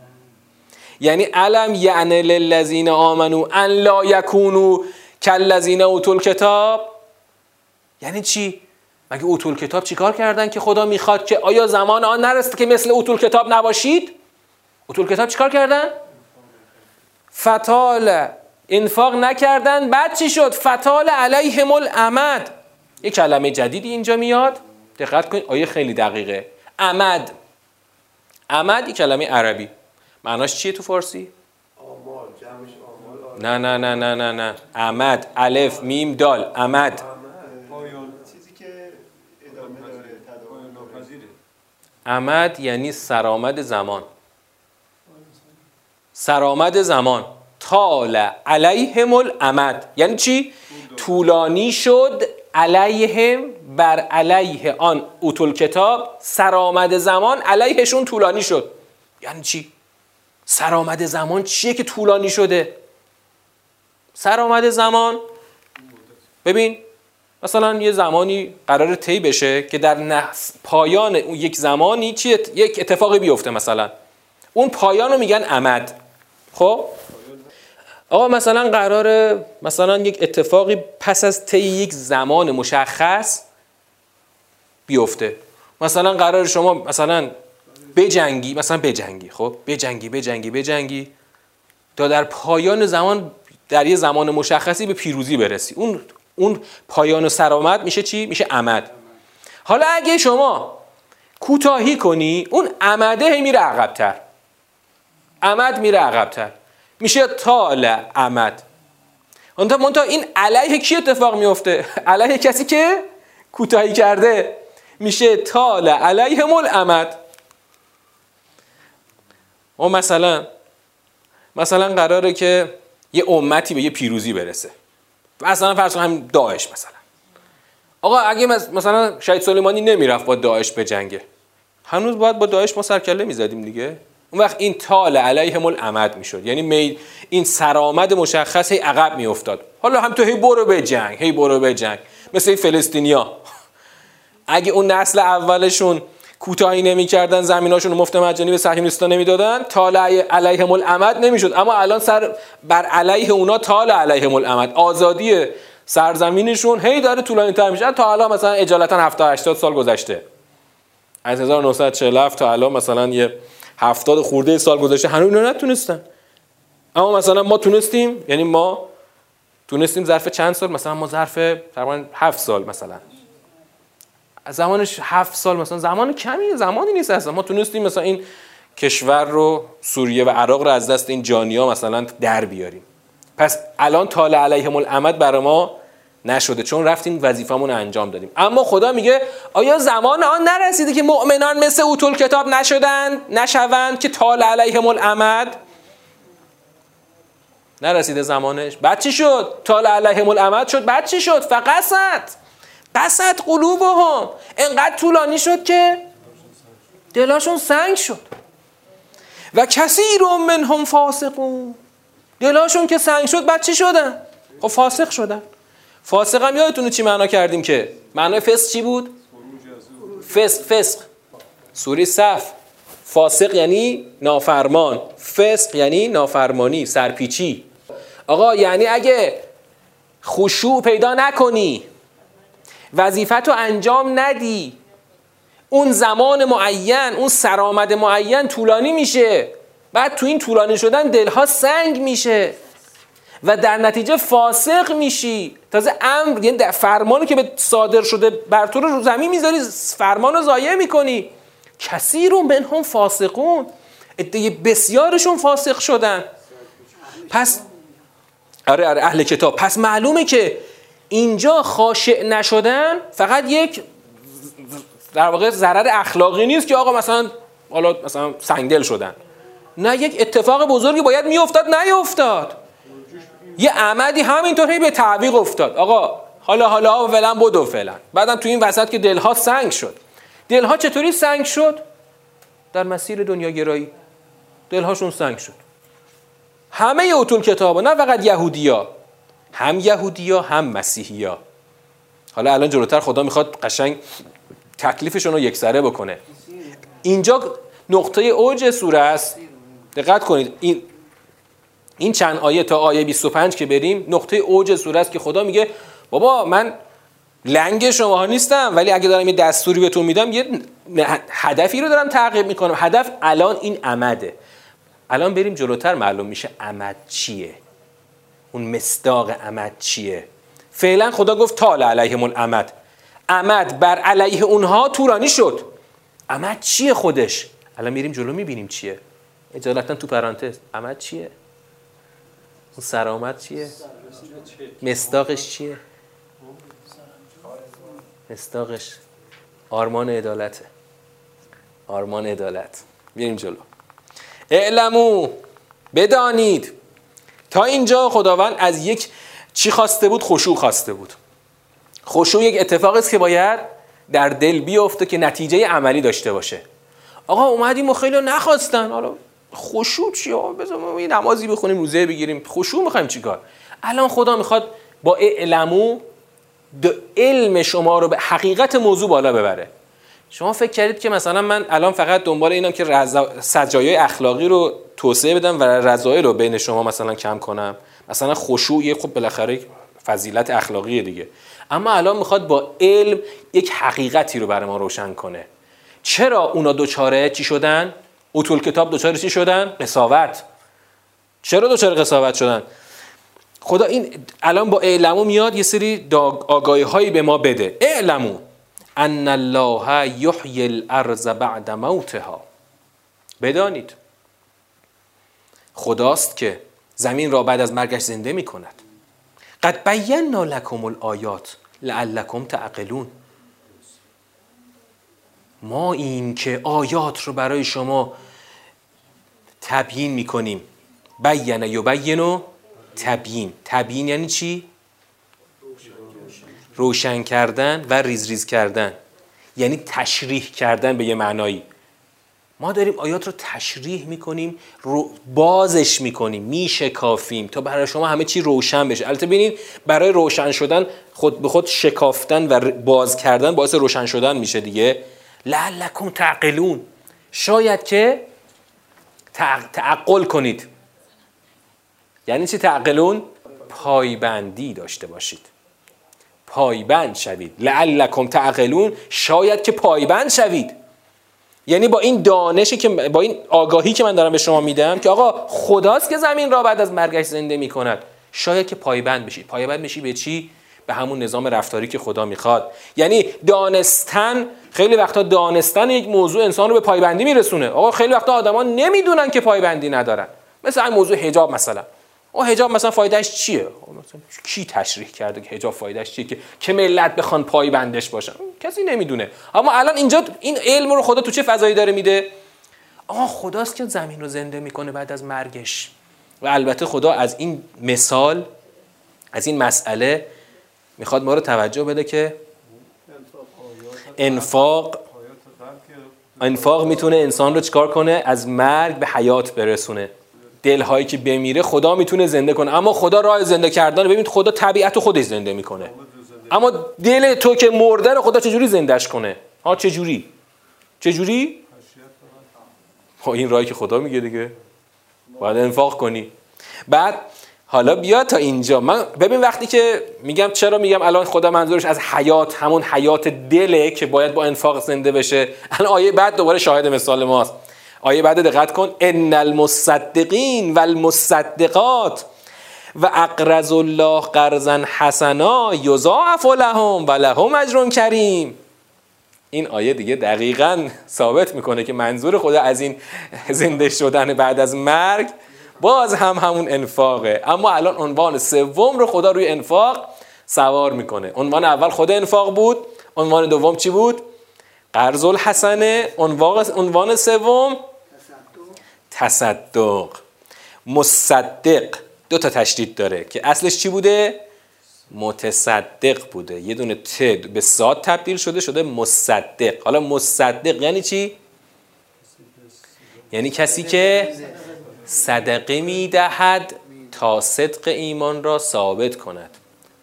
یعنی علم یعنی للذین آمنو ان لا یکونو کالذین اوتول کتاب یعنی چی؟ مگه اوتول کتاب چیکار کردن که خدا می‌خواد که آیا زمان آن نرسته که مثل اوتول کتاب نباشید؟ اوتول کتاب چیکار کردن؟ فتال انفاق نکردن. بعد چی شد؟ فتال علیهم الامد. یه کلمه جدیدی اینجا میاد. دقت کنید. آیه خیلی دقیقه. امد. امد یه کلمه عربی. معناش چیه تو فارسی؟ آمال. جمعش آمال. نه نه نه نه نه نه. امد. الف میم دال. امد. پایان. چیزی که ادامه داره تداوم داره. امد یعنی سرآمد زمان. سرآمد زمان. طال علیهم الامد. یعنی چی؟ طولانی شد علیهم بر علیه آن اوتول کتاب سرآمد زمان علیهشون طولانی شد. یعنی چی؟ سرآمد زمان چیه که طولانی شده؟ سرآمد زمان. ببین مثلا یه زمانی قرار طی بشه که در نحس پایان اون یک زمانی چی ات- یک اتفاقی بیفته مثلا. اون پایان رو میگن عمد خب؟ آقا مثلا قرار مثلا یک اتفاقی پس از طی یک زمان مشخص بیفته. مثلا قرار شما مثلا بجنگی مثلا بجنگی خب؟ بجنگی بجنگی بجنگی. تا در پایان زمان در یه زمان مشخصی به پیروزی برسی. اون اون پایان و سرآمد میشه چی؟ میشه عمد. حالا اگه شما کوتاهی کنی اون عمده هی میره عقبتر. عمد میره عقبتر. میشه طال عمد منتها این علیه کی اتفاق میفته؟ علیه کسی که کوتاهی کرده. میشه طال علیهم العمد و مثلا مثلا قراره که یه امتی به یه پیروزی برسه. مثلا فرض همین داعش مثلا. آقا اگه مثلا شهید سلیمانی نمی‌رفت با داعش به جنگه هنوز باید با داعش ما سرکله می‌زدیم دیگه. اون وقت این طال علیهم العمد می‌شد. یعنی می این سرآمد مشخص هی عقب میافتاد. حالا هم تو هی برو به جنگ هی برو به جنگ. مثل فلسطینیا. اگه اون نسل اولشون کوتاهی نمی‌کردن زمیناشون رو مفت مجانی به صهیونیستان نمی‌دادن طال علیهم العمد نمی‌شد. اما الان سر بر علیه اونا طال علیهم العمد آزادی سرزمینشون هی داره طولانی تر میشه. تا الان مثلا اجالتا 70 80 سال گذشته. از 1947 تا الان مثلا یه 70 خورده سال گذشته هنوز اینا نتونستن. اما مثلا ما تونستیم یعنی ما تونستیم ظرف چند سال؟ مثلا ما ظرف تقریبا 7 سال مثلا. زمانش هفت سال مثلا زمان کمی زمانی نیست اصلا. ما تونستیم مثلا این کشور رو سوریه و عراق رو از دست این جانیا مثلا در بیاریم. پس الان طال علیهم العمد برای ما نشده چون رفتیم وظیفمون رو انجام دادیم. اما خدا میگه آیا زمان آن نرسیده که مؤمنان مثل اوتول کتاب نشدن نشوند که طال علیهم العمد نرسیده زمانش. بعد چی شد؟ طال علیهم العمد شد بعد چی شد؟ فقصت قصد قلوبهم. انقدر طولانی شد که دلاشون سنگ شد. و کثیر منهم فاسقون. دلاشون که سنگ شد بعد چی شدن؟ خب فاسق شدن. فاسق هم یادتونه چی معنا کردیم که؟ معنای فسق چی بود؟ فسق فسق. سوری صف. فاسق یعنی نافرمان. فسق یعنی نافرمانی سرپیچی. آقا یعنی اگه خشوع پیدا نکنی وظیفت رو انجام ندی اون زمان معین اون سرآمد معین طولانی میشه. بعد تو این طولانی شدن دلها سنگ میشه. و در نتیجه فاسق میشی. تازه امر یعنی در فرمانی که به صادر شده بر تو رو زمین می‌ذاری فرمان رو ضایع می‌کنی. کسی رو منهم فاسقون. عده بسیارشون فاسق شدن. پس آره آره اهل کتاب. پس معلومه که اینجا خاشع نشدن فقط یک در واقع ضرر اخلاقی نیست که آقا مثلا حالا مثلا سنگدل شدن. نه یک اتفاق بزرگی باید میافتاد نیافتاد. یه عمدی همینطور هی به تعویق افتاد. آقا حالا حالا فعلا بدو فعلا بعدم تو این وسط که دلها سنگ شد. دلها چطوری سنگ شد؟ در مسیر دنیا گرایی. دلهاشون سنگ شد. همه اوتول کتابا نه فقط یهودیا. هم یهودیا هم مسیحیا. حالا الان جلوتر خدا می‌خواد قشنگ تکلیفشون رو یکسره بکنه. اینجا نقطه اوج سوره است. دقت کنید. این این چند آیه تا آیه 25 که بریم نقطه اوج سوره است که خدا میگه بابا من لنگ شماها نیستم ولی اگه دارم یه دستوری بهتون میدم یه هدفی رو دارم تعقیب می‌کنم. هدف الان این عمده. الان بریم جلوتر معلوم میشه عمد چیه؟ اون مصداق عمد چیه؟ فعلا خدا گفت طال علیهم العمد. امد بر علیه اونها تورانی شد. امد چیه خودش؟ الان میریم جلو می‌بینیم چیه. اجالتا تو پرانتز امد چیه؟ اون سرآمد چیه؟ مستاقش چیه؟ مستاقش آرمان عدالته. آرمان عدالت. میریم جلو. اعلمو بدانید. تا اینجا خداوند از یک چی خواسته بود؟ خشوع خواسته بود. خشوع یک اتفاقی است که باید در دل بیفته که نتیجه عملی داشته باشه. آقا اومدیم و خیلی نخواستن. حالا خشوع چیه بذار ما یه نمازی بخونیم روزه بگیریم. خشوع می‌خوایم چیکار الان خدا می‌خواد با اعلمو علم شما رو به حقیقت موضوع بالا ببره. شما فکر کردید که مثلا من الان فقط دنبال اینم که سجایای اخلاقی رو توسعه بدم و رضایل رو بین شما مثلا کم کنم. مثلا خشوع خب بالاخره فضیلت اخلاقی دیگه. اما الان می‌خواد با علم یک حقیقتی رو برای ما روشن کنه. چرا اونا دوچاره چی شدن؟ اوتول کتاب دوچاره چی شدن؟ قصاوت. چرا دوچاره قصاوت شدن؟ خدا این الان با اعلمو میاد یه سری آگاهی هایی به ما بده. اعلمو. ان الله یحیی الارض بعد موتها. بدانید. خداست که زمین را بعد از مرگش زنده می کند قد بینا لکم الآیات لعلکم تعقلون. ما این که آیات رو برای شما تبیین می‌کنیم. بیانه و تبیین. تبیین یعنی چی؟ روشن کردن و ریز ریز کردن. یعنی تشریح کردن به یه معنایی. ما داریم آیات رو تشریح می‌کنیم رو بازش می‌کنیم میشکافیم تا برای شما همه چی روشن بشه. البته ببینید برای روشن شدن خود به خود شکافتن و باز کردن باعث روشن شدن میشه دیگه. لعلکم تعقلون. شاید که تعقل کنید. یعنی چی تعقلون؟ پایبندی داشته باشید. پایبند شوید. لعلکم تعقلون شاید که پایبند شوید. یعنی با این دانشی که با این آگاهی که من دارم به شما میدم که آقا خداست که زمین را بعد از مرگش زنده می‌کند. شاید که پایبند بشید. پایبند بشی به چی؟ به همون نظام رفتاری که خدا می‌خواد. یعنی دانستن خیلی وقتا دانستن یک موضوع انسان رو به پایبندی میرسونه. آقا خیلی وقتا آدما نمی‌دونن که پایبندی ندارن. مثل این موضوع حجاب مثلا. او حجاب مثلا فایدهش چیه؟ کی تشریح کرده که حجاب فایدهش چیه که که ملت بخوان پایبندش باشن؟ کسی نمی‌دونه. اما الان اینجا این علم رو خدا تو چه فضایی داره میده؟ آقا خداست که زمین رو زنده می‌کنه بعد از مرگش. و البته خدا از این مثال از این مسئله می‌خواد ما رو توجه بده که انفاق انفاق می‌تونه انسان رو چکار کنه؟ از مرگ به حیات برسونه. دلهایی که بمیره خدا می‌تونه زنده کنه. اما خدا راه زنده کردن ببینید خدا طبیعت خودش زنده می‌کنه. اما دل تو که مرده رو خدا چجوری زندهش کنه؟ ها چجوری؟ چجوری؟ ها این راهی که خدا میگه دیگه. باید انفاق کنی. بعد حالا بیا تا اینجا. من ببین وقتی که میگم چرا میگم الان خدا منظورش از حیات همون حیات دله که باید با انفاق زنده بشه. الان آیه بعد دوباره شاهد مثال ماست. آیه بعد دقت کن. ان المصدقین و المصدقات و اقرض الله قرضا حسنا یضاعف لهم و لهم اجر کریم. این آیه دیگه دقیقا ثابت می‌کنه که منظور خدا از این زنده شدن بعد از مرگ باز هم همون انفاقه. اما الان عنوان سوم رو خدا روی انفاق سوار می‌کنه. عنوان اول خود انفاق بود. عنوان دوم چی بود؟ قرض الحسنه عنوان سوم؟ تصدق. مصدق. دو تا تشدید داره که اصلش چی بوده؟ متصدق بوده. یه دونه ت به ساد تبدیل شده شده مصدق. حالا مصدق یعنی چی؟ یعنی کسی که صدقه می‌دهد تا صدق ایمان را ثابت کند.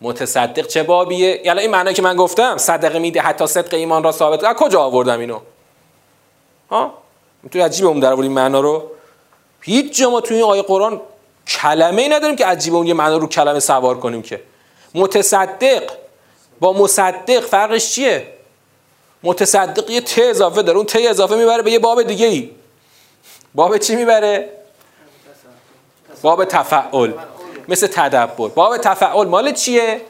متصدق چه بابیه؟ یعنی این معنی که من گفتم صدقه می‌دهد تا صدق ایمان را ثابت کند. کجا آوردم اینو؟ ها؟ می‌تونی عجیب اون در این معنا رو. هیچ جا ما توی این آیه قرآن کلمه ای نداریم که عجیب اون یه معنا رو کلمه سوار کنیم که. متصدق با مصدق فرقش چیه؟ متصدق یه ت اضافه داره. اون ت اضافه می‌بره به یه باب دیگه ای باب چی می‌بره؟ باب تفعل مثل تدبر. باب تفعل مال چیه؟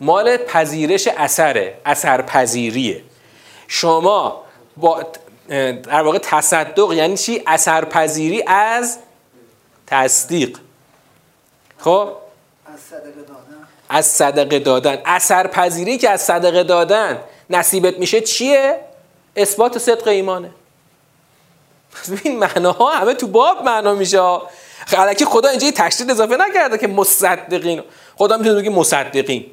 مال پذیرش اثره اثر پذیریه شما با در واقع تصدق یعنی چی؟ اثر پذیری از تصدیق. خب؟ از صدقه دادن. از صدقه دادن. اثر پذیری که از صدقه دادن نصیبت میشه چیه؟ اثبات صدق ایمانه. این معناها همه تو باب معنا میشه. خلکی خدا اینجا یه تشدید اضافه نکرده که مصدقین. خدا می‌تونه بگه مصدقین.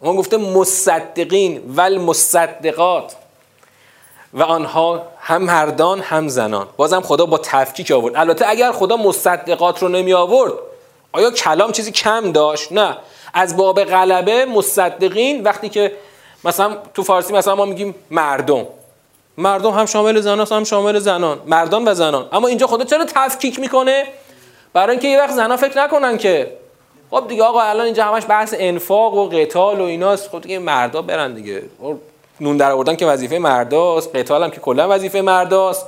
اون گفته مصدقین ول مصدقات و آنها هم مردان هم زنان. بازم خدا با تفکیک آورد. البته اگر خدا مصدقات رو نمی آورد آیا کلام چیزی کم داشت؟ نه. از باب غلبه مصدقین وقتی که مثلا تو فارسی مثلا ما میگیم مردم. مردم هم شامل زنان هم شامل زنان. مردان و زنان. اما اینجا خدا چرا تفکیک می‌کنه؟ برای اینکه یه وقت زنان فکر نکنن که خب دیگه آقا الان اینجا همش بحث انفاق و قتال و ایناست. خب دیگه مردا برن دیگه. نون در آوردن که وظیفه مرداست. قتال هم که کلا وظیفه مرداست.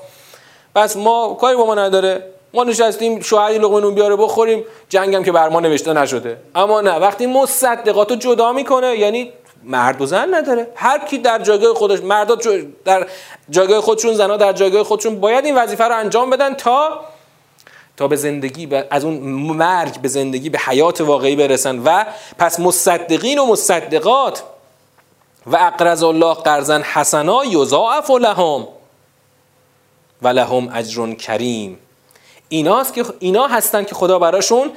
پس ما کاری با ما نداره. ما نشستیم شوهری لقمه نون بیاره بخوریم. جنگم که بر ما نوشته نشده. اما نه وقتی مصدقاتو جدا می‌کنه یعنی مرد و زن نداره. هر کی در جایگاه خودش مردا در جایگاه خودشون زنا در جایگاه خودشون باید این وظیفه رو انجام بدن تا تا به زندگی از اون مرگ به زندگی به حیات واقعی برسن. و پس مصدقین و مصدقات و اقرض الله قرضا حسنا یضاعف لهم و لهم اجر کریم. ایناست که اینا هستن که خدا براشون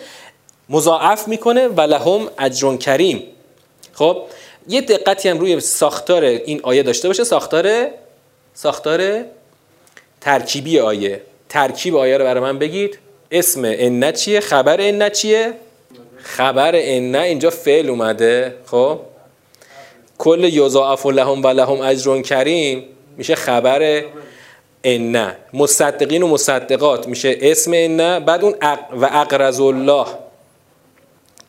مضاعف می‌کنه و لهم اجر کریم. خب؟ یه دقتی هم روی ساختار این آیه داشته باشه ساختار ساختار ترکیبی آیه. ترکیب آیه رو برای من بگید. اسم ان چیه خبر ان چیه؟ خبر ان اینجا فعل اومده. خب؟ کل یضاعف لهم و لهم اجر کریم میشه خبر ان مصدقین و مصدقات میشه اسم ان بعد اون و اقرض الله.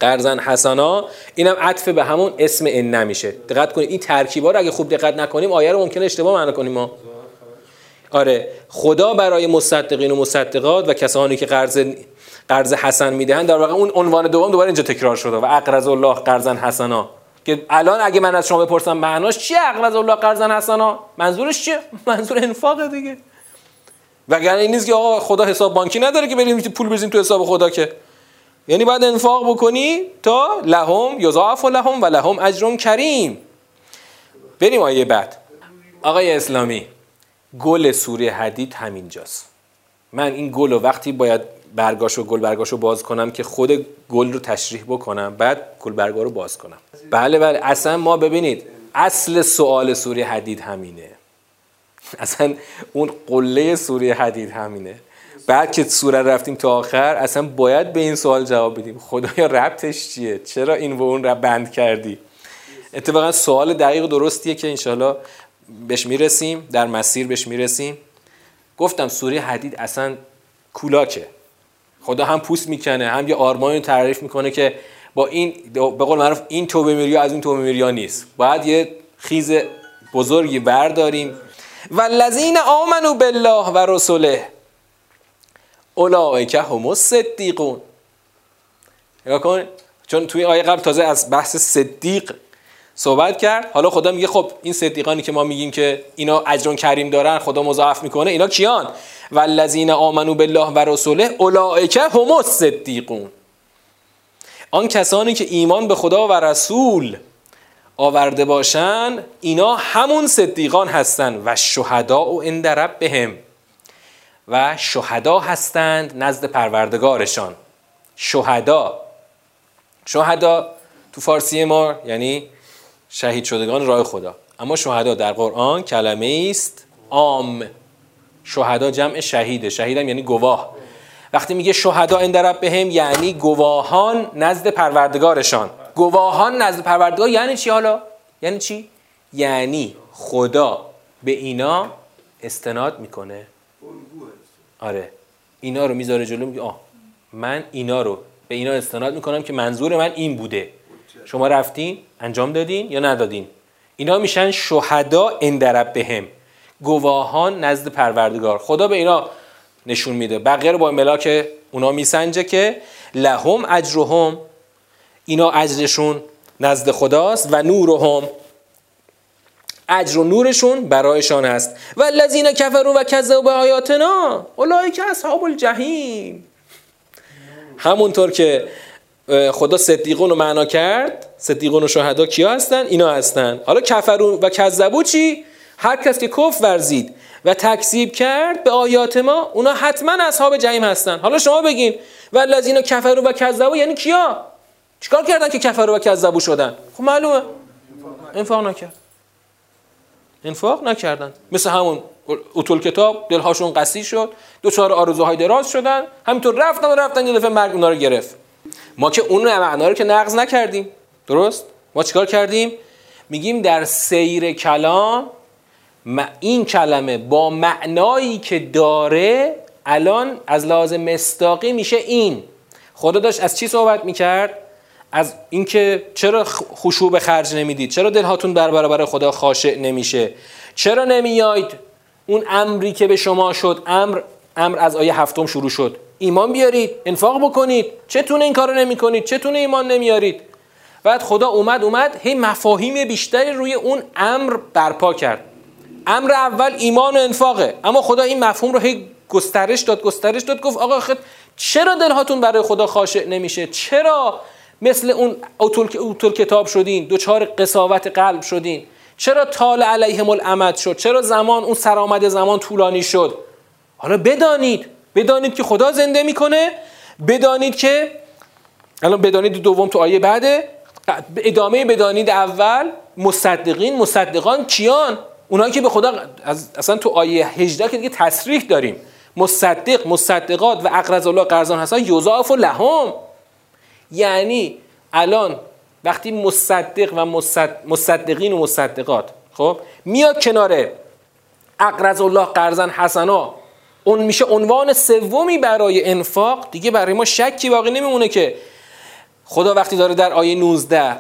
قرضن حسنا اینم عطف به همون اسم ان میشه دقت کنید این ترکیبا رو اگه خوب دقت نکنیم آیه رو ممکنه اشتباه معنا کنیم ما. آره خدا برای مصدقین و مصدقات و کسانی که قرض قرض حسن می‌دهند در واقع اون عنوان دوم دوباره اینجا تکرار شده و اقرض الله قرضن حسنا. که الان اگه من از شما بپرسم معناش چیه اقرض الله قرضن حسنا؟ منظورش چیه؟ منظور انفاق دیگه. وگرنه این نیست که آقا خدا حساب بانکی نداره که بریم پول بریزیم تو حساب خدا که. یعنی باید انفاق بکنی تا لهم یضاعف لهم و لهم اجر کریم. بریم آیه بعد. آقای اسلامی گل سوره حدید همینجاست. من این گل رو وقتی باید برگاشو گل برگاشو باز کنم که خود گل رو تشریح بکنم بعد گل برگا رو باز کنم. بله بله. اصلا ما ببینید اصل سوال سوره حدید همینه. اصلا اون قله سوره حدید همینه. بعد که سوره رفتیم تا آخر اصلا باید به این سوال جواب بدیم. خدایا ربطش چیه؟ چرا این و اون رو بند کردی؟ اتفاقا سوال دقیق درستیه که انشالله بهش می‌رسیم در مسیر بهش می‌رسیم. گفتم سوره حدید اصلا کولاکه. خدا هم پوست می‌کنه هم یه آرمانی تعریف می‌کنه که با این به قول معروف این توبه میریا از این توبه میریا نیست. باید یه خیز بزرگی برداریم. و لذین آمنو بالله و رسوله اولئک هم الصدیقون. نگاه کن چون توی آیه قبل تازه از بحث صدیق صحبت کرد حالا خدا میگه خب این صدیقانی که ما میگیم که اینا اجر کریم دارن خدا مضاعف می‌کنه اینا کیان؟ والذین آمنو بالله و رسوله اولئک هم الصدیقون. آن کسانی که ایمان به خدا و رسول آورده باشن اینا همون صدیقان هستن و شهدا و عند ربهم. و شهدا هستند نزد پروردگارشان. شهدا. شهدا تو فارسی ما یعنی شهید شدگان راه خدا. اما شهدا در قرآن کلمه است عام. شهدا جمع شهیده. شهیدم یعنی گواه. وقتی میگه شهدا اندرب بهم یعنی گواهان نزد پروردگارشان. گواهان نزد پروردگار یعنی چی حالا؟ یعنی چی؟ یعنی خدا به اینا استناد می‌کنه. آره. اینا رو می‌ذاره جلو میگه آه من اینا رو به اینا استناد می‌کنم که منظور من این بوده. شما رفتین انجام دادین یا ندادین؟ اینا میشن شهدا اندرب بهم گواهان نزد پروردگار. خدا به اینا نشون میده. بقیه رو با ملاک اونا میسنجه که لهم اجرهم. اینا اجرشون نزد خداست و نورهم. اجر و نورشون برایشان هست و الذین کفروا و کذبوا آیاتنا اولئک اصحاب الجحیم. همونطور که خدا صدیقون رو معنا کرد صدیقون و شهدا کیا هستن؟ اینا هستن. حالا کفرو و کذبو چی؟ هر کس که کف ورزید و تکذیب کرد به آیات ما اونا حتما اصحاب جحیم هستن. حالا شما بگین و الذین کفروا و کذبوا یعنی کیا؟ چیکار کردن که کفروا و کذبوا شدن؟ خب معلومه. انفاق نکرد. انفاق نکردن. مثل همون اطول کتاب دلهاشون قسی شد دو چهار آرزوهای دراز شدن. همینطور رفتن و رفتن یه دفعه مرگ اونا رو گرفت. ما که اون معنا رو که نقض نکردیم. درست؟ ما چیکار کردیم؟ میگیم در سیر کلام این کلمه با معنایی که داره الان از لازم مستاقی میشه این. خدا داشت از چی صحبت می‌کرد؟ از اینکه چرا خشوع به خرج نمی‌دید؟ چرا دلهاتون در برابر خدا خاشع نمیشه؟ چرا نمیاید اون امری که به شما شد؟ امر امر از آیه هفتم شروع شد. ایمان بیارید انفاق بکنید. چتون این کارو نمی کنید چتون ایمان نمیارید؟ بعد خدا اومد اومد هی مفاهیم بیشتری روی اون امر برپا کرد. امر اول ایمان و انفاقه. اما خدا این مفهوم رو هی گسترش داد گسترش داد گفت آقا خد چرا دلهاتون برای خدا خاشع نمیشه؟ چرا مثل اون اوتول کتاب شدین دوچار قصاوت قلب شدین. چرا طال علیهم الامد شد؟ چرا زمان اون سرآمد زمان طولانی شد؟ حالا بدانید. بدانید که خدا زنده می‌کنه. بدانید که الان بدانید دوم تو آیه بعده. ادامه بدانید اول مصدقین. مصدقان کیان؟ اونایی که به خدا اصلا تو آیه 18 که دیگه تصریح داریم. مصدق مصدقات و اقرض الله قرضان هستن و لهم. یعنی الان وقتی مصدق و مصدقین و مصدقات خب میاد کنار اقرض الله قرضن حسنا اون میشه عنوان سومی برای انفاق دیگه برای ما شکی باقی نمیمونه که خدا وقتی داره در آیه 19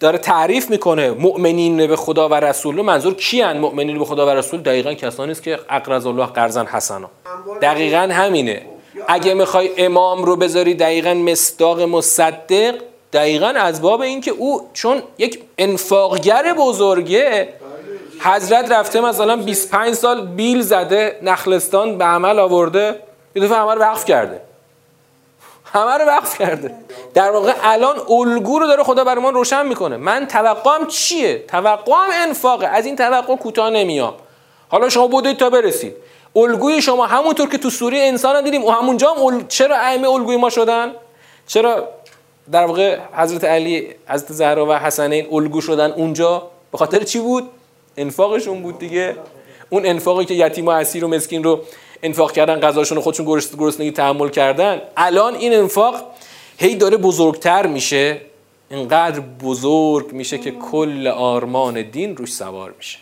داره تعریف می‌کنه مؤمنین به خدا و رسول منظور کیان مؤمنین به خدا و رسول؟ دقیقا کسانی است که اقرض الله قرضن حسنا دقیقا همینه. اگه می‌خوای امام رو بذاری دقیقا مصداق مصدق دقیقا از باب این که او چون یک انفاقگر بزرگه حضرت رفته مثلا 25 سال بیل زده نخلستان به عمل آورده یه دفعه همه رو وقف کرده. همه رو وقف کرده. در واقع الان الگو رو داره خدا برای ما روشن می‌کنه. من توقعم چیه؟ توقعم انفاقه. از این توقع کوتاه نمیام. حالا شما بودید تا برسید. الگوی شما همونطور که تو سوره انسان دیدیم و همونجا هم چرا ائمه الگوی ما شدن؟ چرا در واقع حضرت علی حضرت زهرا و حسنین الگو شدن اونجا؟ به خاطر چی بود؟ انفاقشون بود دیگه. اون انفاقی که یتیم و اسیر و مسکین رو انفاق کردن غذاشون رو خودشون گرسنگی تحمل کردن. الان این انفاق هی داره بزرگتر میشه. اینقدر بزرگ میشه که کل آرمان دین روش سوار میشه.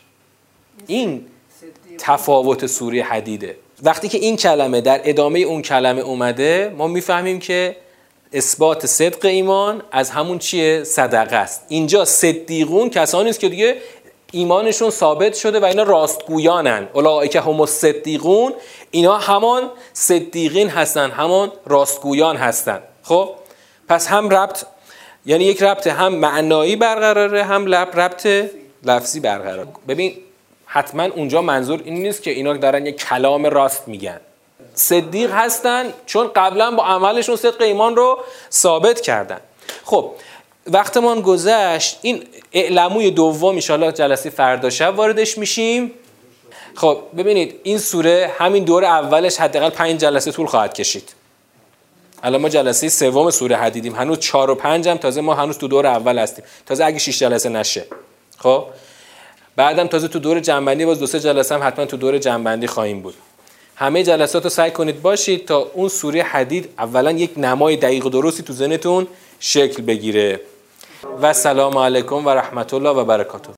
این تفاوت سوره حدیده. وقتی که این کلمه در ادامه اون کلمه اومده ما می‌فهمیم که اثبات صدق ایمان از همون چیه صدقه است. اینجا صدیقون کسانی است که دیگه ایمانشون ثابت شده و اینا راستگویانن. اولئک هم الصدیقون اینا همان صدیقین هستن همان راستگویان هستن. خب؟ پس هم ربط یعنی یک ربط هم معنایی برقراره هم ربط لفظی برقرار ببین حتما اونجا منظور این نیست که اینا دارن یک کلام راست میگن. صدیق هستن چون قبلا با عملشون صدق ایمان رو ثابت کردن. خب وقتمان گذشت این اعلموی دوم ان جلسه فردا شب واردش میشیم. خب ببینید این سوره همین دور اولش حداقل پنج جلسه طول خواهد کشید. الان ما جلسه سوم سوره حدیدیم. هنوز چهار و پنج هم تازه ما هنوز تو دور اول هستیم. تازه اگه 6 جلسه نشه. خب؟ بعدم تازه تو دور جنبندی باز دو سه جلسه هم حتما تو دور جنبندی خواهیم بود. همه جلسات رو سعی کنید باشید تا اون سوره حدید اولا یک نمای دقیق و درستی تو ذهنتون شکل بگیره. و سلام علیکم و رحمت الله و برکاته.